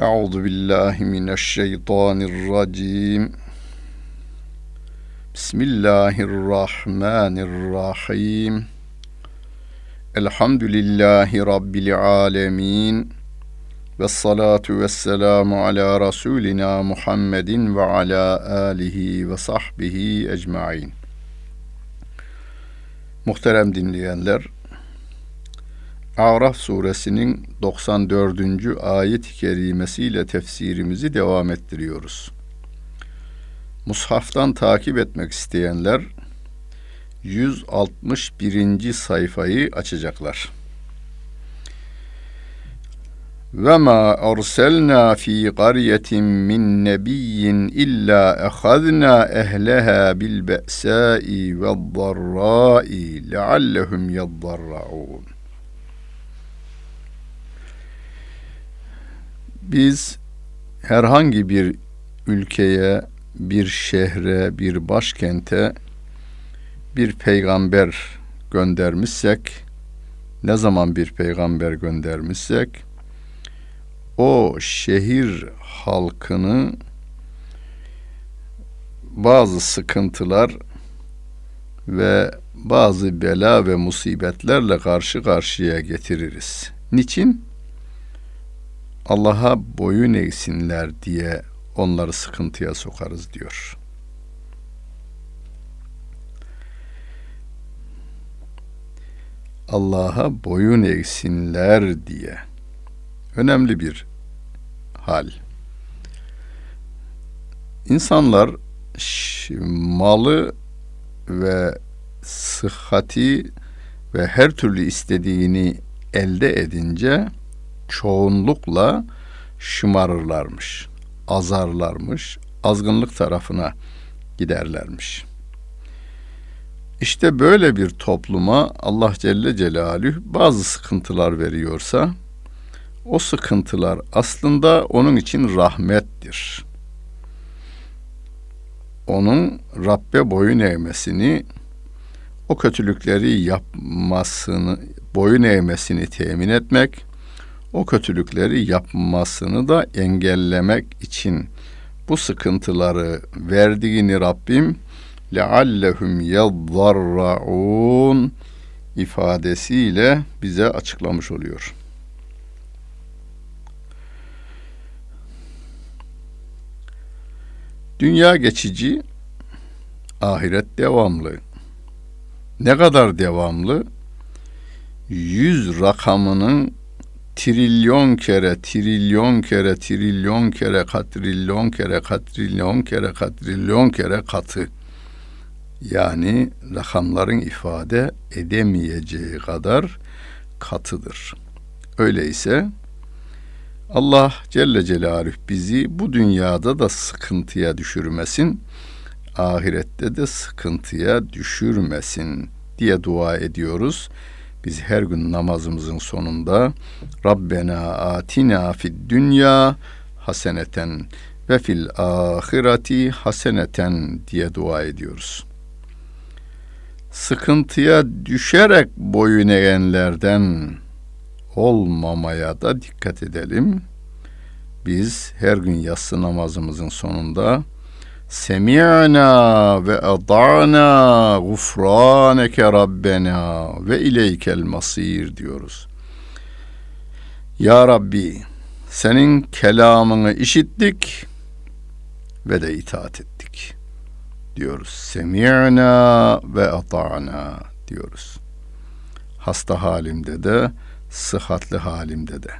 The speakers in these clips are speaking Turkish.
Euzu billahi mineşşeytanirracim. Bismillahirrahmanirrahim. Elhamdülillahi rabbil alamin. Ve salatu ve selamu ala Resulina Muhammedin ve ala alihi ve sahbihi ecmain. Muhterem dinleyenler, Araf suresinin 94. ayet-i kerimesiyle tefsirimizi devam ettiriyoruz. Mushaftan takip etmek isteyenler 161. sayfayı açacaklar. Ve ma arsalna fi qaryetin min nebiyyin illa ehazna ehleha bil be'sai ve darrai leallehum yaddarraun. Biz herhangi bir ülkeye, bir şehre, bir başkente bir peygamber göndermişsek, ne zaman bir peygamber göndermişsek, o şehir halkını bazı sıkıntılar ve bazı bela ve musibetlerle karşı karşıya getiririz. Niçin? Allah'a boyun eğsinler diye onları sıkıntıya sokarız diyor. Allah'a boyun eğsinler diye. Önemli bir hal. İnsanlar malı ve sıhhati ve her türlü istediğini elde edince çoğunlukla şımarırlarmış, azarlarmış, azgınlık tarafına giderlermiş. İşte böyle bir topluma Allah Celle Celaluhu bazı sıkıntılar veriyorsa o sıkıntılar aslında onun için rahmettir. Onun Rabbe boyun eğmesini, o kötülükleri yapmasını, boyun eğmesini temin etmek, o kötülükleri yapmasını da engellemek için bu sıkıntıları verdiğini Rabbim leallehum yaddarraun ifadesiyle bize açıklamış oluyor. Dünya geçici, ahiret devamlı. Ne kadar devamlı? Yüz rakamının trilyon kere, trilyon kere, trilyon kere, katrilyon kere, katrilyon kere, katrilyon kere katı. Yani rakamların ifade edemeyeceği kadar katıdır. Öyleyse Allah Celle Celaluhu bizi bu dünyada da sıkıntıya düşürmesin, ahirette de sıkıntıya düşürmesin diye dua ediyoruz. Biz her gün namazımızın sonunda Rabbena atina fid dünya haseneten ve fil ahireti haseneten diye dua ediyoruz. Sıkıntıya düşerek boyun eğenlerden olmamaya da dikkat edelim. Biz her gün yatsı namazımızın sonunda Semi'na ve ada'na gufraneke rabbena ve ileykel masir diyoruz. Ya Rabbi senin kelamını işittik ve de itaat ettik diyoruz. Semi'na ve ata'na diyoruz. Hasta halimde de, sıhhatli halimde de,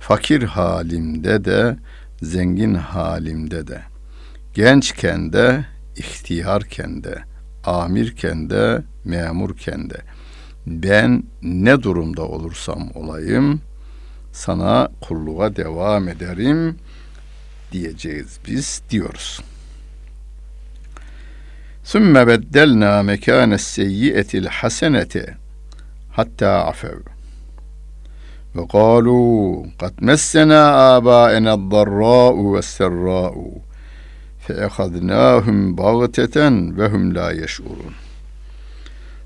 fakir halimde de, zengin halimde de gençken de, ihtiyarken de, amirken de, memurken de ben ne durumda olursam olayım sana kulluğa devam ederim diyeceğiz biz diyoruz. Sümme beddelna mekâne seyyiyetil hasenete hatta afev. Ve kâlû kad messena âbâena d-darrâ'u ve serrâ'u فَاَخَذْنَاهُمْ بَغْتَةً وَهُمْ لَا يَشْعُرُونَ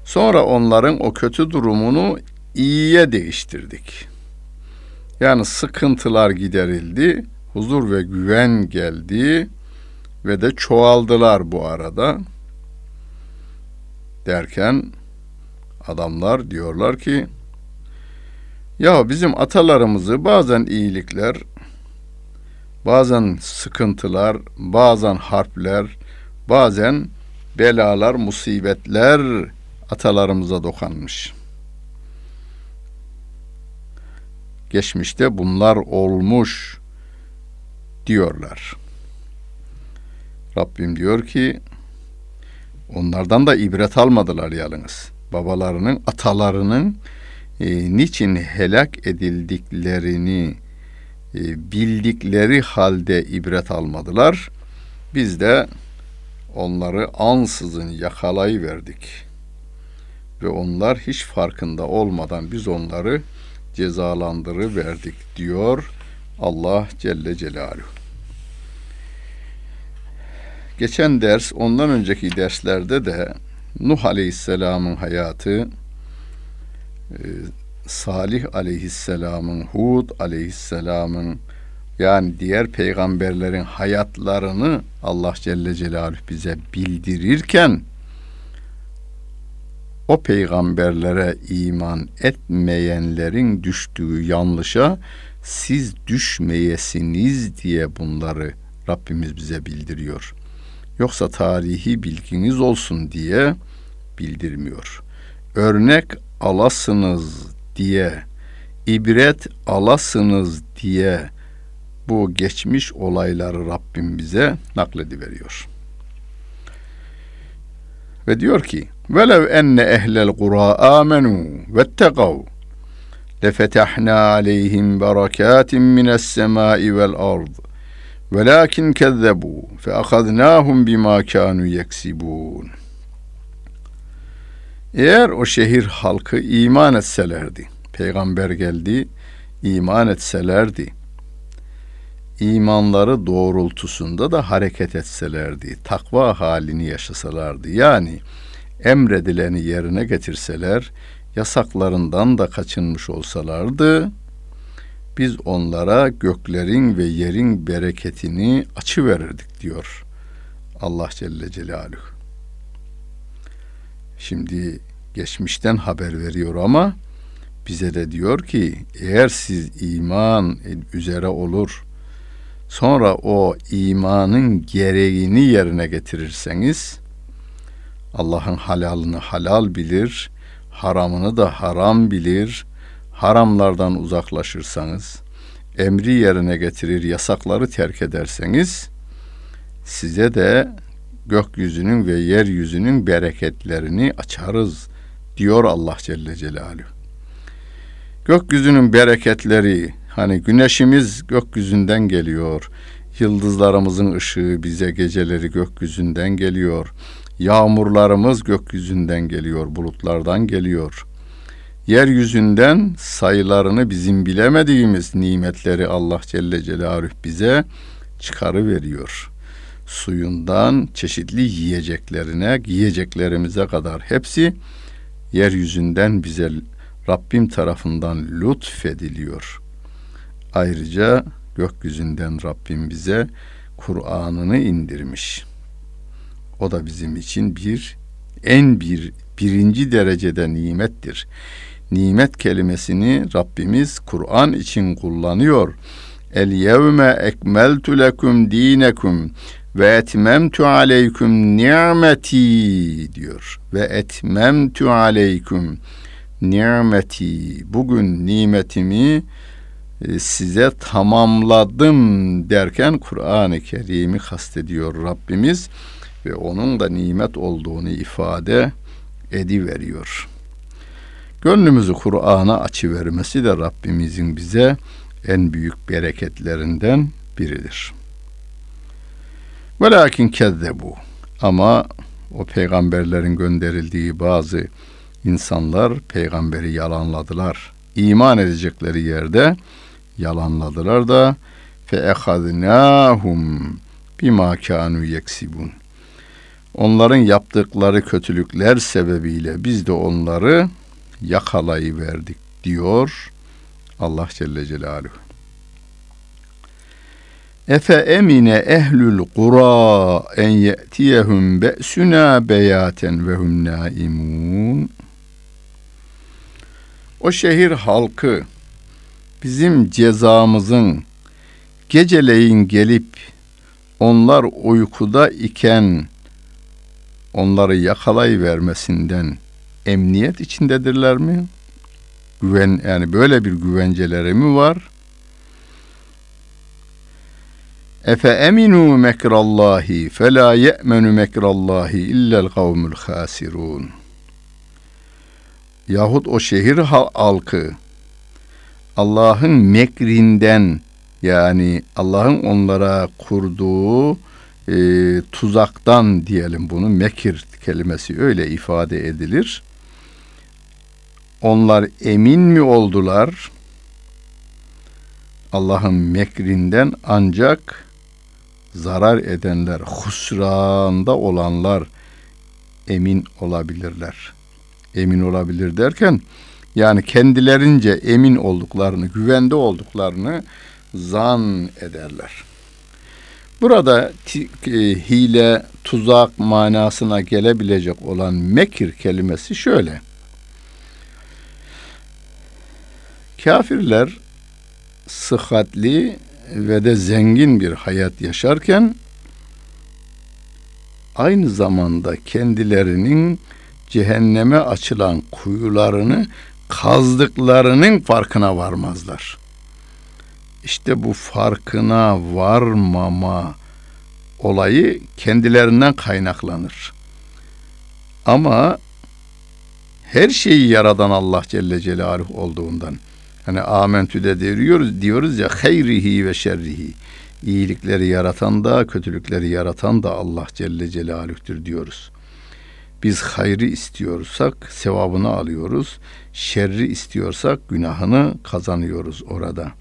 Sonra onların o kötü durumunu iyiye değiştirdik. Yani sıkıntılar giderildi, huzur ve güven geldi ve de çoğaldılar bu arada. Derken adamlar diyorlar ki ya bizim atalarımızı bazen iyilikler, bazen sıkıntılar, bazen harpler, bazen belalar, musibetler atalarımıza dokanmış. Geçmişte bunlar olmuş diyorlar. Rabbim diyor ki onlardan da ibret almadılar yalnız. Babalarının, atalarının e, niçin helak edildiklerini bildikleri halde ibret almadılar. Biz de onları ansızın yakalayıverdik. Ve onlar hiç farkında olmadan biz onları cezalandırıverdik diyor Allah Celle Celaluhu. Geçen ders, ondan önceki derslerde de Nuh Aleyhisselam'ın hayatı, e, Salih Aleyhisselam'ın, Hud Aleyhisselam'ın yani diğer peygamberlerin hayatlarını Allah Celle Celaluhu bize bildirirken o peygamberlere iman etmeyenlerin düştüğü yanlışa siz düşmeyesiniz diye bunları Rabbimiz bize bildiriyor. Yoksa tarihi bilginiz olsun diye bildirmiyor. Örnek alasınız diye, ibret alasınız diye bu geçmiş olayları Rabbim bize naklediveriyor. Ve diyor ki: "Velev enne ehlel kura amenu vettegav lefetahna aleyhim berakatin mines semai vel ard. Velakin kezzebu fe ahadnahum bima kanu yeksibun." Eğer o şehir halkı iman etselerdi, peygamber geldi, iman etselerdi, imanları doğrultusunda da hareket etselerdi, takva halini yaşasalardı. Yani emredileni yerine getirseler, yasaklarından da kaçınmış olsalardı, biz onlara göklerin ve yerin bereketini açı verirdik diyor Allah Celle Celaluhu. Şimdi geçmişten haber veriyor ama bize de diyor ki eğer siz iman üzere olur sonra o imanın gereğini yerine getirirseniz Allah'ın halalını halal bilir, haramını da haram bilir, haramlardan uzaklaşırsanız, emri yerine getirir, yasakları terk ederseniz size de gökyüzünün ve yeryüzünün bereketlerini açarız diyor Allah Celle Celaluhu. Gökyüzünün bereketleri hani güneşimiz gökyüzünden geliyor. Yıldızlarımızın ışığı bize geceleri gökyüzünden geliyor. Yağmurlarımız gökyüzünden geliyor, bulutlardan geliyor. Yeryüzünden sayılarını bizim bilemediğimiz nimetleri Allah Celle Celaluhu bize çıkarı veriyor. Suyundan çeşitli yiyeceklerine, yiyeceklerimize kadar hepsi yeryüzünden bize Rabbim tarafından lütfediliyor. Ayrıca gökyüzünden Rabbim bize Kur'an'ını indirmiş. O da bizim için bir en bir birinci derecede nimettir. Nimet kelimesini Rabbimiz Kur'an için kullanıyor. El yevme ekmeltu lekum dinekum ve etmemtu aleyküm nimeti diyor. Ve etmemtu aleyküm nimeti. Bugün nimetimi e, size tamamladım derken Kur'an-ı Kerim'i kastediyor Rabbimiz ve onun da nimet olduğunu ifade ediveriyor. Gönlümüzü Kur'an'a açıvermesi de Rabbimizin bize en büyük bereketlerinden biridir. Velakin kezzebu ama o peygamberlerin gönderildiği bazı insanlar peygamberi yalanladılar. İman edecekleri yerde yalanladılar da fe ehadnahum bima kanu yeksibun. Onların yaptıkları kötülükler sebebiyle biz de onları yakalayıverdik diyor Allah Celle Celaluhu. Efe emine ehlül kura en ye'tiyehum be'suna beyaten ve hum naimun. O şehir halkı bizim cezamızın geceleyin gelip onlar uykuda iken onları yakalayıvermesinden emniyet içindedirler mi? Güven yani böyle bir güvenceleri mi var? Efe eminu mekrallahi fe la ye'menu mekrallahi illel kavmul hasirun. Yahut o şehir halkı Allah'ın mekrinden yani Allah'ın onlara kurduğu e, tuzaktan diyelim bunu mekir kelimesi öyle ifade edilir. Onlar emin mi oldular? Allah'ın mekrinden ancak zarar edenler, husranda olanlar emin olabilirler. Emin olabilir derken yani kendilerince emin olduklarını, güvende olduklarını zan ederler. Burada e, hile, tuzak manasına gelebilecek olan mekir kelimesi şöyle. Kafirler sıhhatli ve de zengin bir hayat yaşarken aynı zamanda kendilerinin cehenneme açılan kuyularını kazdıklarının farkına varmazlar. İşte bu farkına varmama olayı kendilerinden kaynaklanır. Ama her şeyi yaradan Allah Celle Celaluhu olduğundan hani amentüde diyoruz, diyoruz ya hayrihi ve şerrihi iyilikleri yaratan da kötülükleri yaratan da Allah Celle Celaluh'tür diyoruz. Biz hayrı istiyorsak sevabını alıyoruz. Şerri istiyorsak günahını kazanıyoruz orada.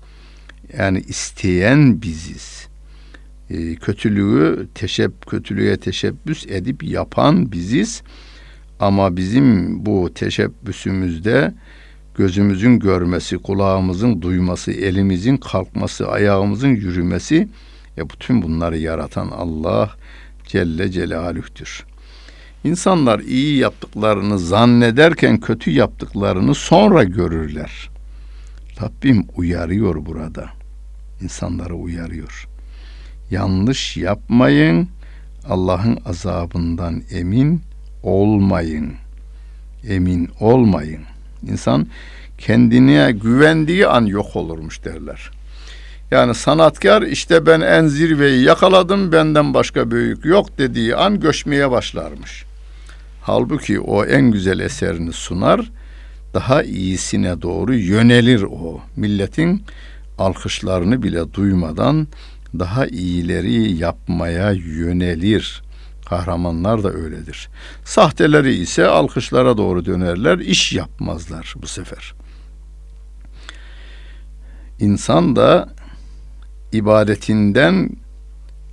Yani isteyen biziz. E, kötülüğü teşeb kötülüğe teşebbüs edip yapan biziz. Ama bizim bu teşebbüsümüzde gözümüzün görmesi, kulağımızın duyması, elimizin kalkması, ayağımızın yürümesi ya bütün bunları yaratan Allah Celle Celaluh'tür. İnsanlar iyi yaptıklarını zannederken kötü yaptıklarını sonra görürler. Rabbim uyarıyor burada. İnsanları uyarıyor. Yanlış yapmayın. Allah'ın azabından emin olmayın. Emin olmayın. İnsan kendine güvendiği an yok olurmuş derler. Yani sanatkar işte ben en zirveyi yakaladım benden başka büyük yok dediği an göçmeye başlarmış. Halbuki o en güzel eserini sunar, daha iyisine doğru yönelir o. Milletin alkışlarını bile duymadan daha iyileri yapmaya yönelir. Kahramanlar da öyledir. Sahteleri ise alkışlara doğru dönerler, iş yapmazlar bu sefer. İnsan da ibadetinden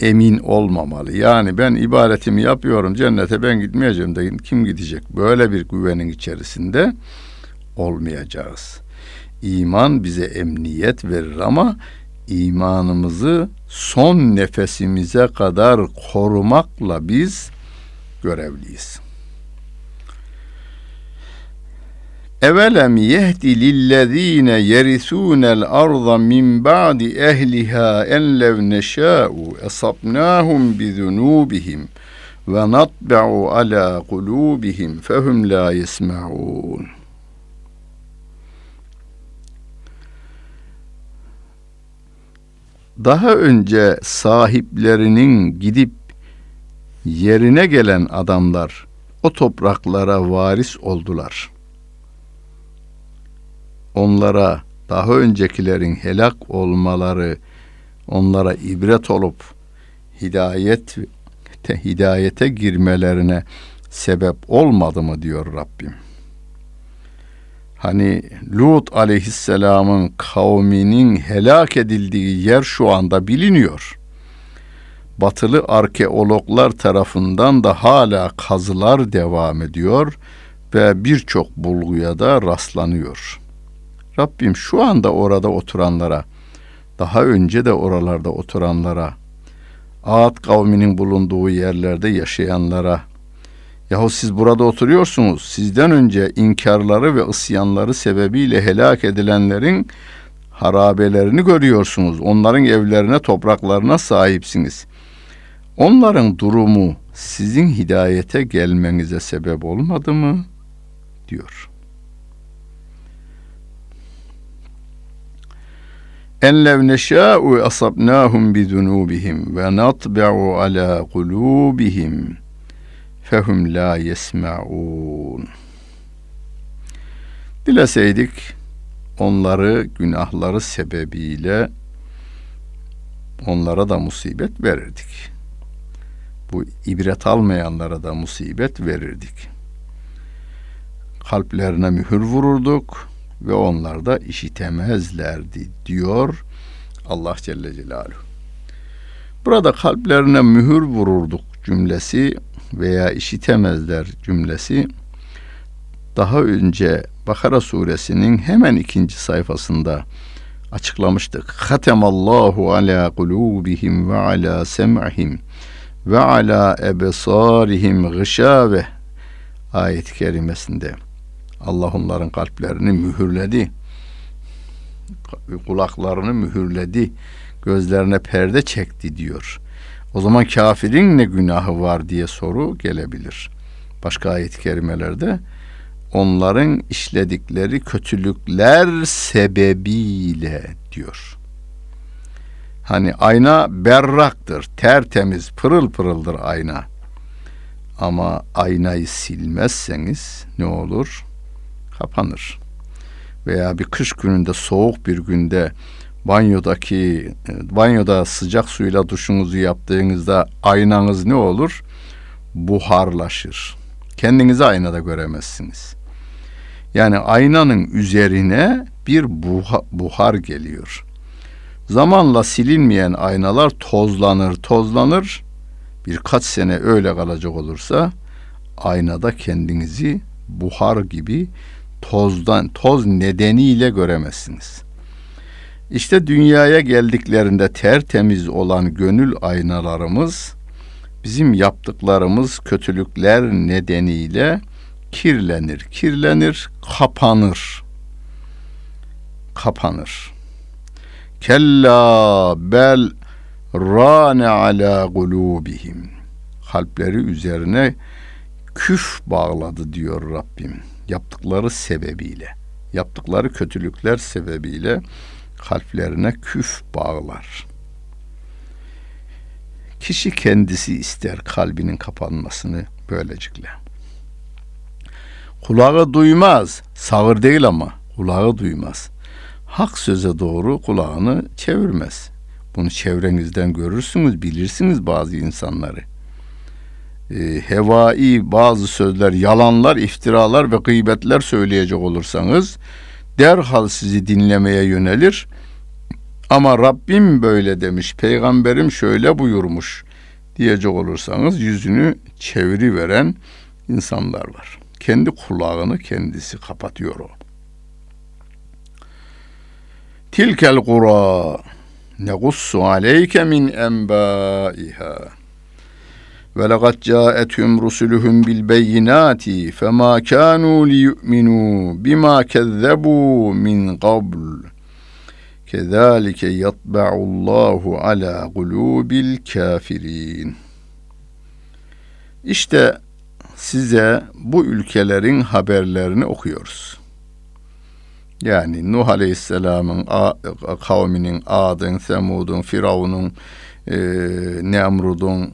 emin olmamalı. Yani ben ibadetimi yapıyorum cennete ben gitmeyeceğim de kim gidecek? Böyle bir güvenin içerisinde olmayacağız. İman bize emniyet verir ama imanımızı son nefesimize kadar korumakla biz görevliyiz. Evelem yehdi lillezine yerisûnel arda min ba'di ehliha en lev neşâ'u esabnâhum bizunûbihim ve natbe'u ala kulûbihim fehum la yesma'un. Daha önce sahiplerinin gidip yerine gelen adamlar o topraklara varis oldular.'' onlara daha öncekilerin helak olmaları onlara ibret olup hidayet te, hidayete girmelerine sebep olmadı mı diyor Rabbim. Hani Lut aleyhisselamın kavminin helak edildiği yer şu anda biliniyor. Batılı arkeologlar tarafından da hala kazılar devam ediyor ve birçok bulguya da rastlanıyor. Rabbim şu anda orada oturanlara daha önce de oralarda oturanlara, Ağat kavminin bulunduğu yerlerde yaşayanlara, yahu siz burada oturuyorsunuz, sizden önce inkarları ve ısyanları sebebiyle helak edilenlerin harabelerini görüyorsunuz. Onların evlerine, topraklarına sahipsiniz. Onların durumu sizin hidayete gelmenize sebep olmadı mı? diyor. En lev neşâ'u asabnâhum bi zunûbihim ve natbe'u alâ kulûbihim fehum la yesma'un. Dileseydik onları günahları sebebiyle onlara da musibet verirdik. Bu ibret almayanlara da musibet verirdik. Kalplerine mühür vururduk ve onlar da işitemezlerdi diyor Allah Celle Celaluhu. Burada kalplerine mühür vururduk cümlesi veya işitemezler cümlesi daha önce Bakara suresinin hemen ikinci sayfasında açıklamıştık. Hatemallahu ala kulubihim ve ala sem'ihim ve ala ebsarihim gışave ayet-i kerimesinde Allah onların kalplerini mühürledi. Kulaklarını mühürledi. Gözlerine perde çekti diyor. O zaman kafirin ne günahı var diye soru gelebilir. Başka ayet-i kerimelerde onların işledikleri kötülükler sebebiyle diyor. Hani ayna berraktır, tertemiz, pırıl pırıldır ayna. Ama aynayı silmezseniz ne olur? Kapanır. Veya bir kış gününde, soğuk bir günde banyodaki banyoda sıcak suyla duşunuzu yaptığınızda aynanız ne olur? Buharlaşır. Kendinizi aynada göremezsiniz. Yani aynanın üzerine bir buha, buhar geliyor. Zamanla silinmeyen aynalar tozlanır, tozlanır. Birkaç sene öyle kalacak olursa aynada kendinizi buhar gibi tozdan toz nedeniyle göremezsiniz. İşte dünyaya geldiklerinde tertemiz olan gönül aynalarımız bizim yaptıklarımız kötülükler nedeniyle kirlenir, kirlenir, kapanır. Kapanır. Kella bel rane ala gulubihim. Kalpleri üzerine küf bağladı diyor Rabbim. Yaptıkları sebebiyle, yaptıkları kötülükler sebebiyle kalplerine küf bağlar. Kişi kendisi ister kalbinin kapanmasını böylecikle. Kulağı duymaz, sağır değil ama kulağı duymaz. Hak söze doğru kulağını çevirmez. Bunu çevrenizden görürsünüz, bilirsiniz bazı insanları. E, hevai bazı sözler, yalanlar, iftiralar ve gıybetler söyleyecek olursanız derhal sizi dinlemeye yönelir. Ama Rabbim böyle demiş, peygamberim şöyle buyurmuş diyecek olursanız yüzünü çeviri veren insanlar var. Kendi kulağını kendisi kapatıyor o. Tilkel kura negussu aleyke min enbaiha ve lekad caethum rusuluhum bil beyinati fema kanu liyu'minu bima kezzebu min qabl kezalike yatba'ullahu ala kulubil kafirin İşte size bu ülkelerin haberlerini okuyoruz. Yani Nuh Aleyhisselam'ın kavminin Ad'ın, Semud'un, Firavun'un, e, Nemrud'un,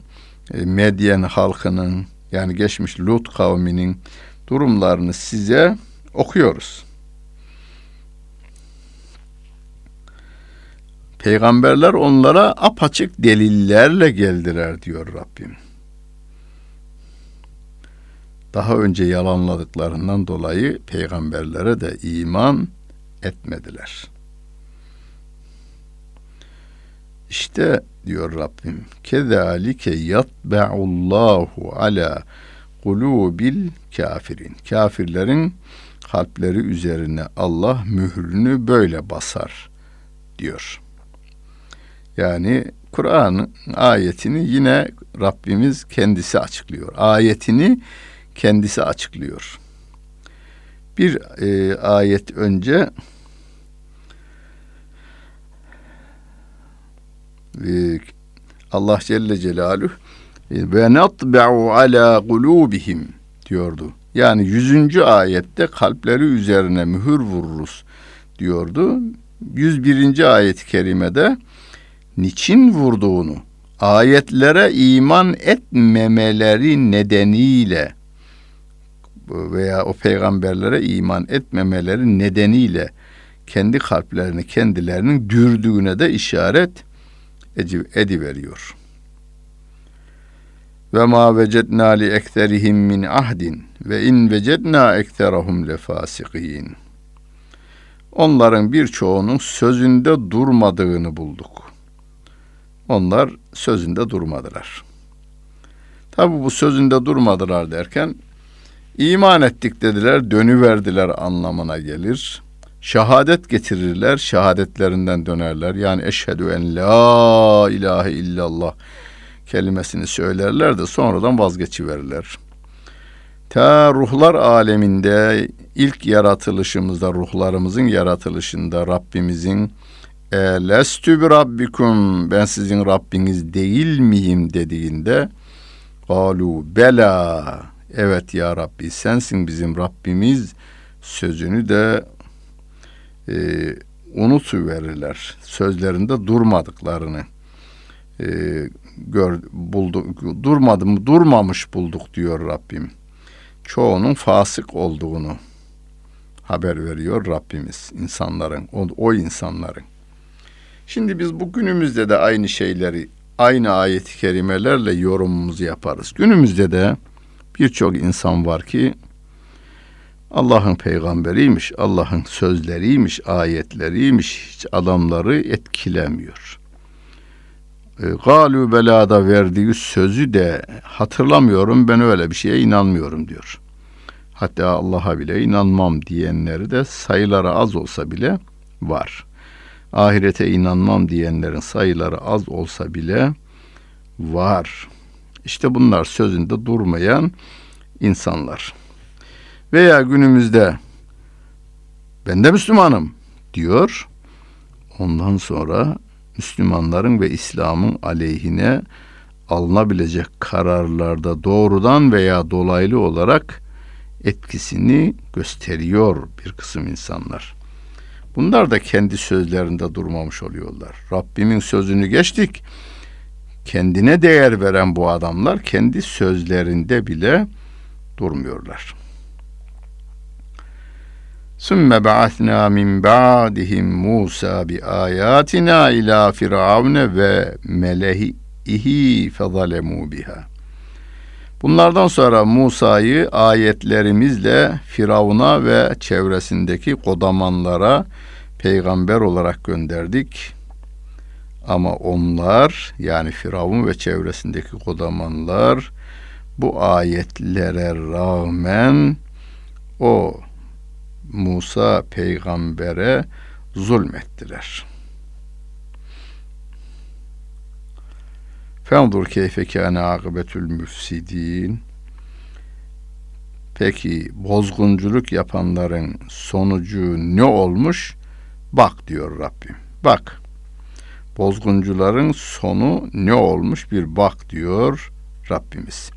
Medyen halkının yani geçmiş Lut kavminin durumlarını size okuyoruz. Peygamberler onlara apaçık delillerle geldiler diyor Rabbim. Daha önce yalanladıklarından dolayı peygamberlere de iman etmediler. İşte diyor Rabbim kezalike yatba'ullahu ala kulubil kafirin. Kafirlerin kalpleri üzerine Allah mührünü böyle basar diyor. Yani Kur'an ayetini yine Rabbimiz kendisi açıklıyor. Ayetini kendisi açıklıyor. Bir e, ayet önce Allah Celle Celaluhu e, ve natba'u ala kulubihim diyordu. Yani yüzüncü ayette kalpleri üzerine mühür vururuz diyordu. 101. ayet-i kerimede niçin vurduğunu, ayetlere iman etmemeleri nedeniyle veya o peygamberlere iman etmemeleri nedeniyle kendi kalplerini kendilerinin dürdüğüne de işaret ediveriyor. Ve ma vecedna li ekserihim min ahdin ve in vecedna ekserahum lefasikin. Onların birçoğunun sözünde durmadığını bulduk. Onlar sözünde durmadılar. Tabi bu sözünde durmadılar derken iman ettik dediler, dönüverdiler anlamına gelir. Şehadet getirirler, şehadetlerinden dönerler. Yani eşhedü en la ilahe illallah kelimesini söylerler de sonradan vazgeçiverirler. Ta ruhlar aleminde ilk yaratılışımızda ruhlarımızın yaratılışında Rabbimizin e, lestü bi rabbikum ben sizin Rabbiniz değil miyim dediğinde galu bela evet ya Rabbi sensin bizim Rabbimiz sözünü de e, unutuverirler sözlerinde durmadıklarını. E, gör, bulduk durmadım durmamış bulduk diyor Rabbim. Çoğunun fasık olduğunu haber veriyor Rabbimiz insanların o, o insanların. Şimdi biz bu günümüzde de aynı şeyleri aynı ayet-i kerimelerle yorumumuzu yaparız. Günümüzde de birçok insan var ki Allah'ın peygamberiymiş, Allah'ın sözleriymiş, ayetleriymiş hiç adamları etkilemiyor. E, Galu belada verdiği sözü de hatırlamıyorum ben öyle bir şeye inanmıyorum diyor. Hatta Allah'a bile inanmam diyenleri de sayıları az olsa bile var ahirete inanmam diyenlerin sayıları az olsa bile var. İşte bunlar sözünde durmayan insanlar. Veya günümüzde ben de Müslümanım diyor. Ondan sonra Müslümanların ve İslam'ın aleyhine alınabilecek kararlarda doğrudan veya dolaylı olarak etkisini gösteriyor bir kısım insanlar. Bunlar da kendi sözlerinde durmamış oluyorlar. Rabbimin sözünü geçtik. Kendine değer veren bu adamlar kendi sözlerinde bile durmuyorlar. Sümme ba'athna min ba'dihim Musa bi ayatina ila firavune ve melehihi fezalemu biha. Bunlardan sonra Musa'yı ayetlerimizle Firavun'a ve çevresindeki kodamanlara peygamber olarak gönderdik. Ama onlar yani Firavun ve çevresindeki kodamanlar bu ayetlere rağmen o Musa peygambere zulmettiler. Fendur keyfe kâne akıbetül müfsidin. Peki bozgunculuk yapanların sonucu ne olmuş? Bak diyor Rabbim. Bak. Bozguncuların sonu ne olmuş bir bak diyor Rabbimiz.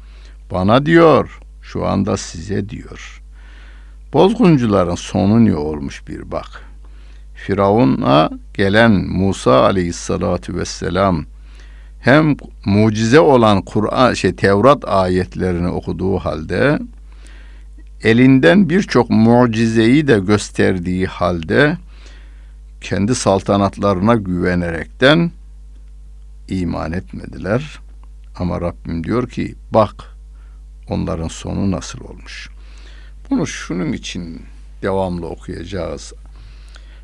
Bana diyor, şu anda size diyor. Bozguncuların sonu ne olmuş bir bak. Firavun'a gelen Musa aleyhissalatu vesselam hem mucize olan Kur'an şey Tevrat ayetlerini okuduğu halde elinden birçok mucizeyi de gösterdiği halde kendi saltanatlarına güvenerekten iman etmediler. Ama Rabbim diyor ki bak onların sonu nasıl olmuş. Bunu şunun için devamlı okuyacağız.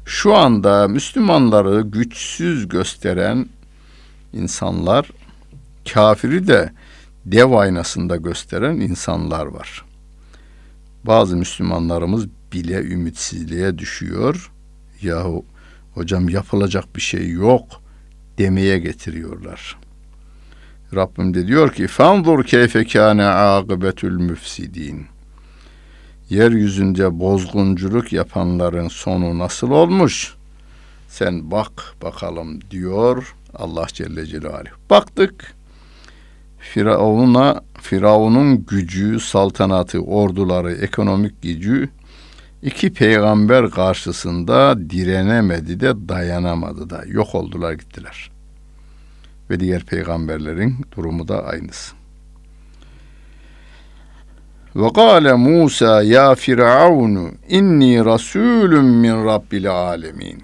Şu anda Müslümanları güçsüz gösteren insanlar kafiri de dev aynasında gösteren insanlar var. Bazı Müslümanlarımız bile ümitsizliğe düşüyor. Yahu hocam yapılacak bir şey yok demeye getiriyorlar. Rabbim de diyor ki fanzur keyfe kâne âgıbetül müfsidin. Yeryüzünde bozgunculuk yapanların sonu nasıl olmuş? Sen bak bakalım diyor Allah Celle Celaluhu. Baktık Firavun'a Firavun'un gücü, saltanatı, orduları, ekonomik gücü iki peygamber karşısında direnemedi de dayanamadı da yok oldular gittiler. Ve diğer peygamberlerin durumu da aynısı. Ve kâle Musa ya Firavunu inni rasulun min rabbil alemin.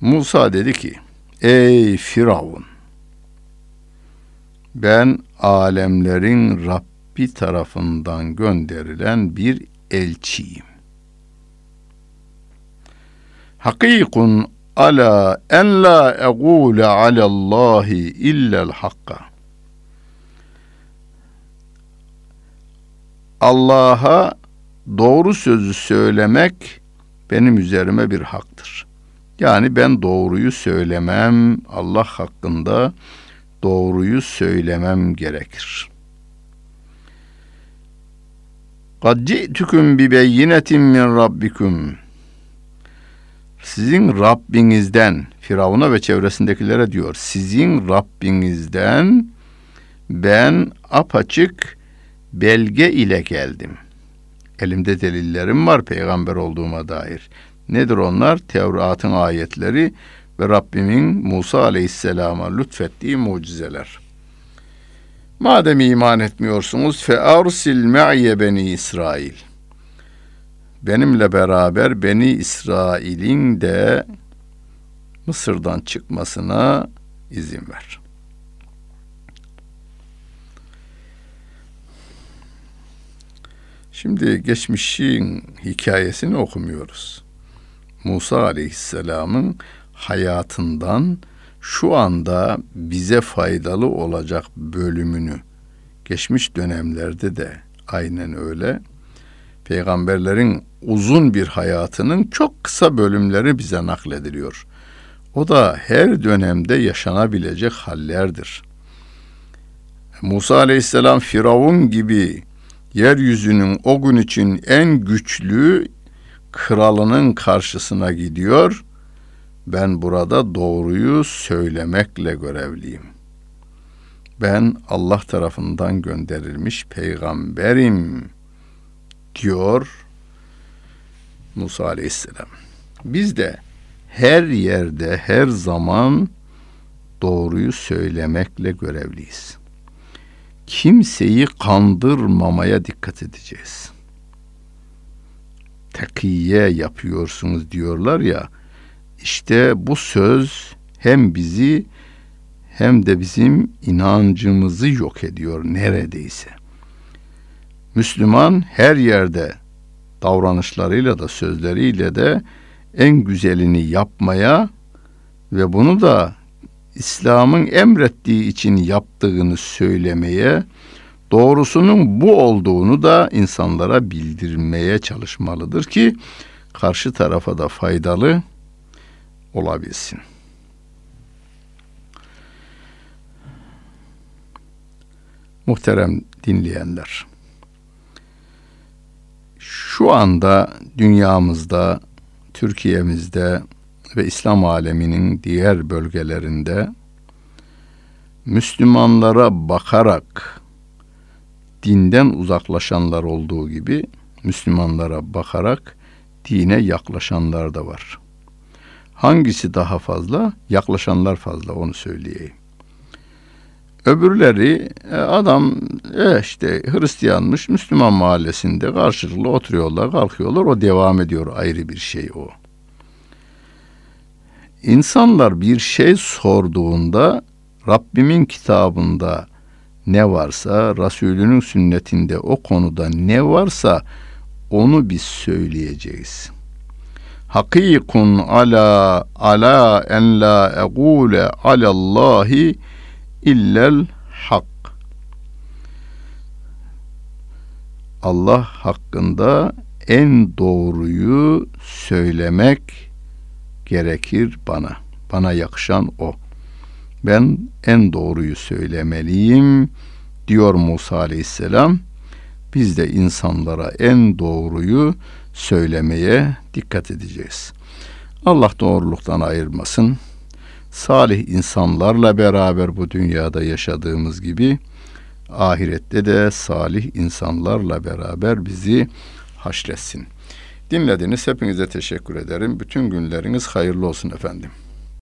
Musa dedi ki ey Firavun ben alemlerin Rabbi tarafından gönderilen bir elçiyim. Hakikun ala en la egule alallahi illel hakka. Allah'a doğru sözü söylemek benim üzerime bir haktır. Yani ben doğruyu söylemem Allah hakkında doğruyu söylemem gerekir. قَدْ جِئْتُكُمْ بِبَيِّنَةٍ مِّنْ رَبِّكُمْ Sizin Rabbinizden, Firavun'a ve çevresindekilere diyor, sizin Rabbinizden ben apaçık belge ile geldim. Elimde delillerim var peygamber olduğuma dair. Nedir onlar? Tevrat'ın ayetleri ve Rabbimin Musa aleyhisselama lütfettiği mucizeler. Madem iman etmiyorsunuz fe arsil me'ye beni İsrail. Benimle beraber beni İsrail'in de Mısır'dan çıkmasına izin ver. Şimdi geçmişin hikayesini okumuyoruz. Musa Aleyhisselam'ın hayatından şu anda bize faydalı olacak bölümünü geçmiş dönemlerde de aynen öyle peygamberlerin uzun bir hayatının çok kısa bölümleri bize naklediliyor. O da her dönemde yaşanabilecek hallerdir. Musa aleyhisselam Firavun gibi yeryüzünün o gün için en güçlü kralının karşısına gidiyor ben burada doğruyu söylemekle görevliyim. Ben Allah tarafından gönderilmiş peygamberim diyor Musa Aleyhisselam. Biz de her yerde her zaman doğruyu söylemekle görevliyiz. Kimseyi kandırmamaya dikkat edeceğiz. Tekiye yapıyorsunuz diyorlar ya işte bu söz hem bizi hem de bizim inancımızı yok ediyor neredeyse. Müslüman her yerde davranışlarıyla da sözleriyle de en güzelini yapmaya ve bunu da İslam'ın emrettiği için yaptığını söylemeye, doğrusunun bu olduğunu da insanlara bildirmeye çalışmalıdır ki karşı tarafa da faydalı olabilsin. Muhterem dinleyenler. Şu anda dünyamızda, Türkiye'mizde ve İslam aleminin diğer bölgelerinde Müslümanlara bakarak dinden uzaklaşanlar olduğu gibi Müslümanlara bakarak dine yaklaşanlar da var. Hangisi daha fazla? Yaklaşanlar fazla onu söyleyeyim. Öbürleri e, adam e işte Hristiyanmış Müslüman mahallesinde karşılıklı oturuyorlar kalkıyorlar o devam ediyor ayrı bir şey o. İnsanlar bir şey sorduğunda Rabbimin kitabında ne varsa Resulünün sünnetinde o konuda ne varsa onu biz söyleyeceğiz.'' hakikun ala ala en la egule alallahi illel hak. Allah hakkında en doğruyu söylemek gerekir bana Bana yakışan o. Ben en doğruyu söylemeliyim diyor Musa Aleyhisselam. Biz de insanlara en doğruyu söylemeye dikkat edeceğiz. Allah doğruluktan ayırmasın. Salih insanlarla beraber bu dünyada yaşadığımız gibi ahirette de salih insanlarla beraber bizi haşretsin. Dinlediniz. Hepinize teşekkür ederim. Bütün günleriniz hayırlı olsun efendim.